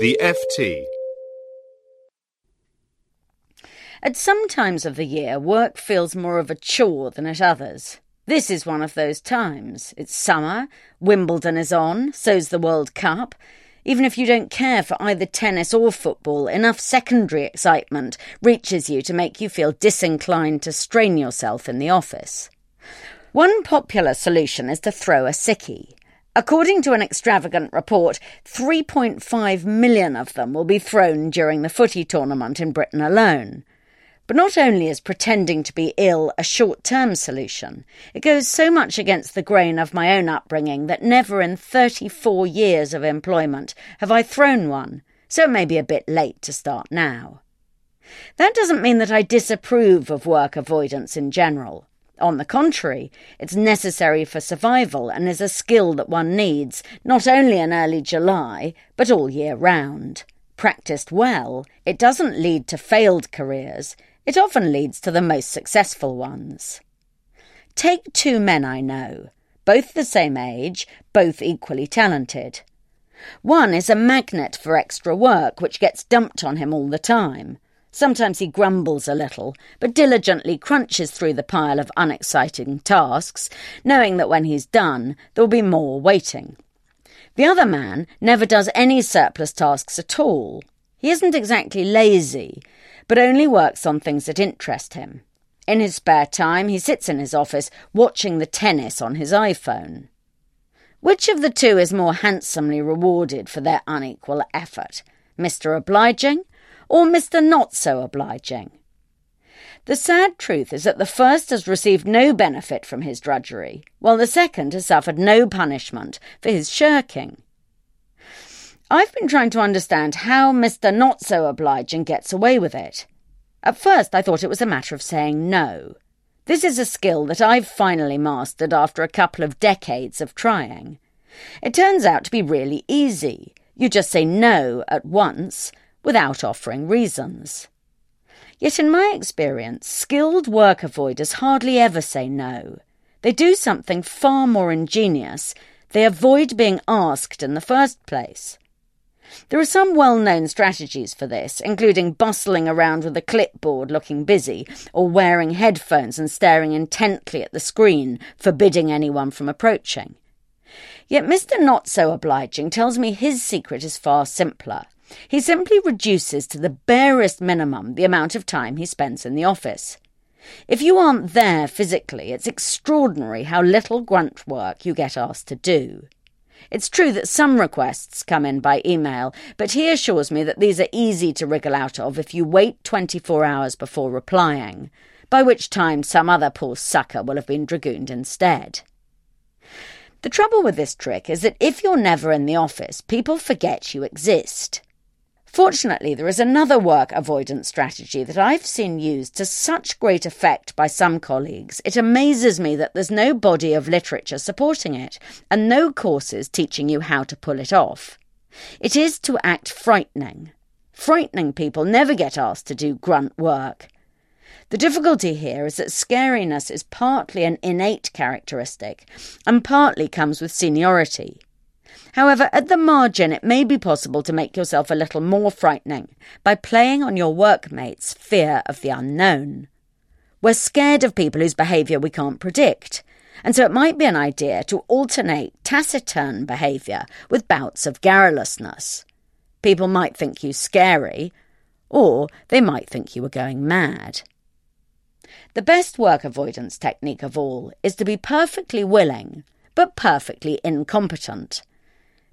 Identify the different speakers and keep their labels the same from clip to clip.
Speaker 1: The FT.
Speaker 2: At some times of the year, work feels more of a chore than at others. This is one of those times. It's summer, Wimbledon is on, so's the World Cup. Even if you don't care for either tennis or football, enough secondary excitement reaches you to make you feel disinclined to strain yourself in the office. One popular solution is to throw a sickie. According to an extravagant report, 3.5 million of them will be thrown during the footy tournament in Britain alone. But not only is pretending to be ill a short term solution, it goes so much against the grain of my own upbringing that never in 34 years of employment have I thrown one, so it may be a bit late to start now. That doesn't mean that I disapprove of work avoidance in general. On the contrary, it's necessary for survival and is a skill that one needs, not only in early July, but all year round. Practiced well, it doesn't lead to failed careers, it often leads to the most successful ones. Take two men I know, both the same age, both equally talented. One is a magnet for extra work, which gets dumped on him all the time. Sometimes he grumbles a little, but diligently crunches through the pile of unexciting tasks, knowing that when he's done, there will be more waiting. The other man never does any surplus tasks at all. He isn't exactly lazy, but only works on things that interest him. In his spare time, he sits in his office watching the tennis on his iPhone. Which of the two is more handsomely rewarded for their unequal effort, Mr. Obliging or Mr. Not So Obliging? The sad truth is that the first has received no benefit from his drudgery, while the second has suffered no punishment for his shirking. I've been trying to understand how Mr. Not So Obliging gets away with it. At first, I thought it was a matter of saying no. This is a skill that I've finally mastered after a couple of decades of trying. It turns out to be really easy. You just say no at once without offering reasons. Yet, in my experience, skilled work avoiders hardly ever say no. They do something far more ingenious. They avoid being asked in the first place. There are some well known strategies for this, including bustling around with a clipboard looking busy, or wearing headphones and staring intently at the screen, forbidding anyone from approaching. Yet Mr. Not So Obliging tells me his secret is far simpler. He simply reduces to the barest minimum the amount of time he spends in the office. If you aren't there physically, it's extraordinary how little grunt work you get asked to do. It's true that some requests come in by email, but he assures me that these are easy to wriggle out of if you wait 24 hours before replying, by which time some other poor sucker will have been dragooned instead. The trouble with this trick is that if you're never in the office, people forget you exist. Fortunately, there is another work avoidance strategy that I've seen used to such great effect by some colleagues, it amazes me that there's no body of literature supporting it, and no courses teaching you how to pull it off. It is to act frightening. Frightening people never get asked to do grunt work. The difficulty here is that scariness is partly an innate characteristic and partly comes with seniority. However, at the margin, it may be possible to make yourself a little more frightening by playing on your workmates' fear of the unknown. We're scared of people whose behaviour we can't predict, and so it might be an idea to alternate taciturn behaviour with bouts of garrulousness. People might think you scary, or they might think you were going mad. The best work avoidance technique of all is to be perfectly willing, but perfectly incompetent.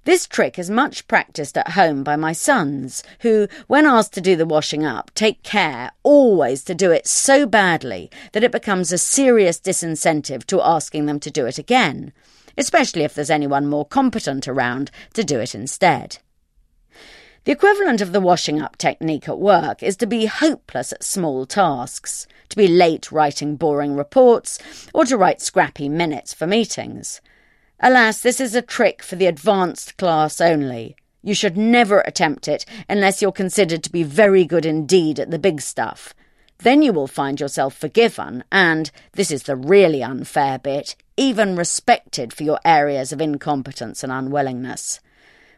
Speaker 2: This trick is much practised at home by my sons, who, when asked to do the washing up, take care always to do it so badly that it becomes a serious disincentive to asking them to do it again. especially if there's anyone more competent around to do it instead. The equivalent of the washing up technique at work is to be hopeless at small tasks, to be late writing boring reports, or to write scrappy minutes for meetings. Alas, this is a trick for the advanced class only. You should never attempt it unless you're considered to be very good indeed at the big stuff. Then you will find yourself forgiven and, this is the really unfair bit, even respected for your areas of incompetence and unwillingness.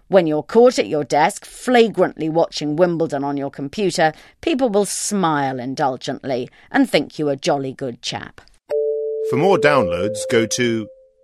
Speaker 2: When you're caught at your desk flagrantly watching Wimbledon on your computer, people will smile indulgently and think you a jolly good chap.
Speaker 1: For more downloads, go to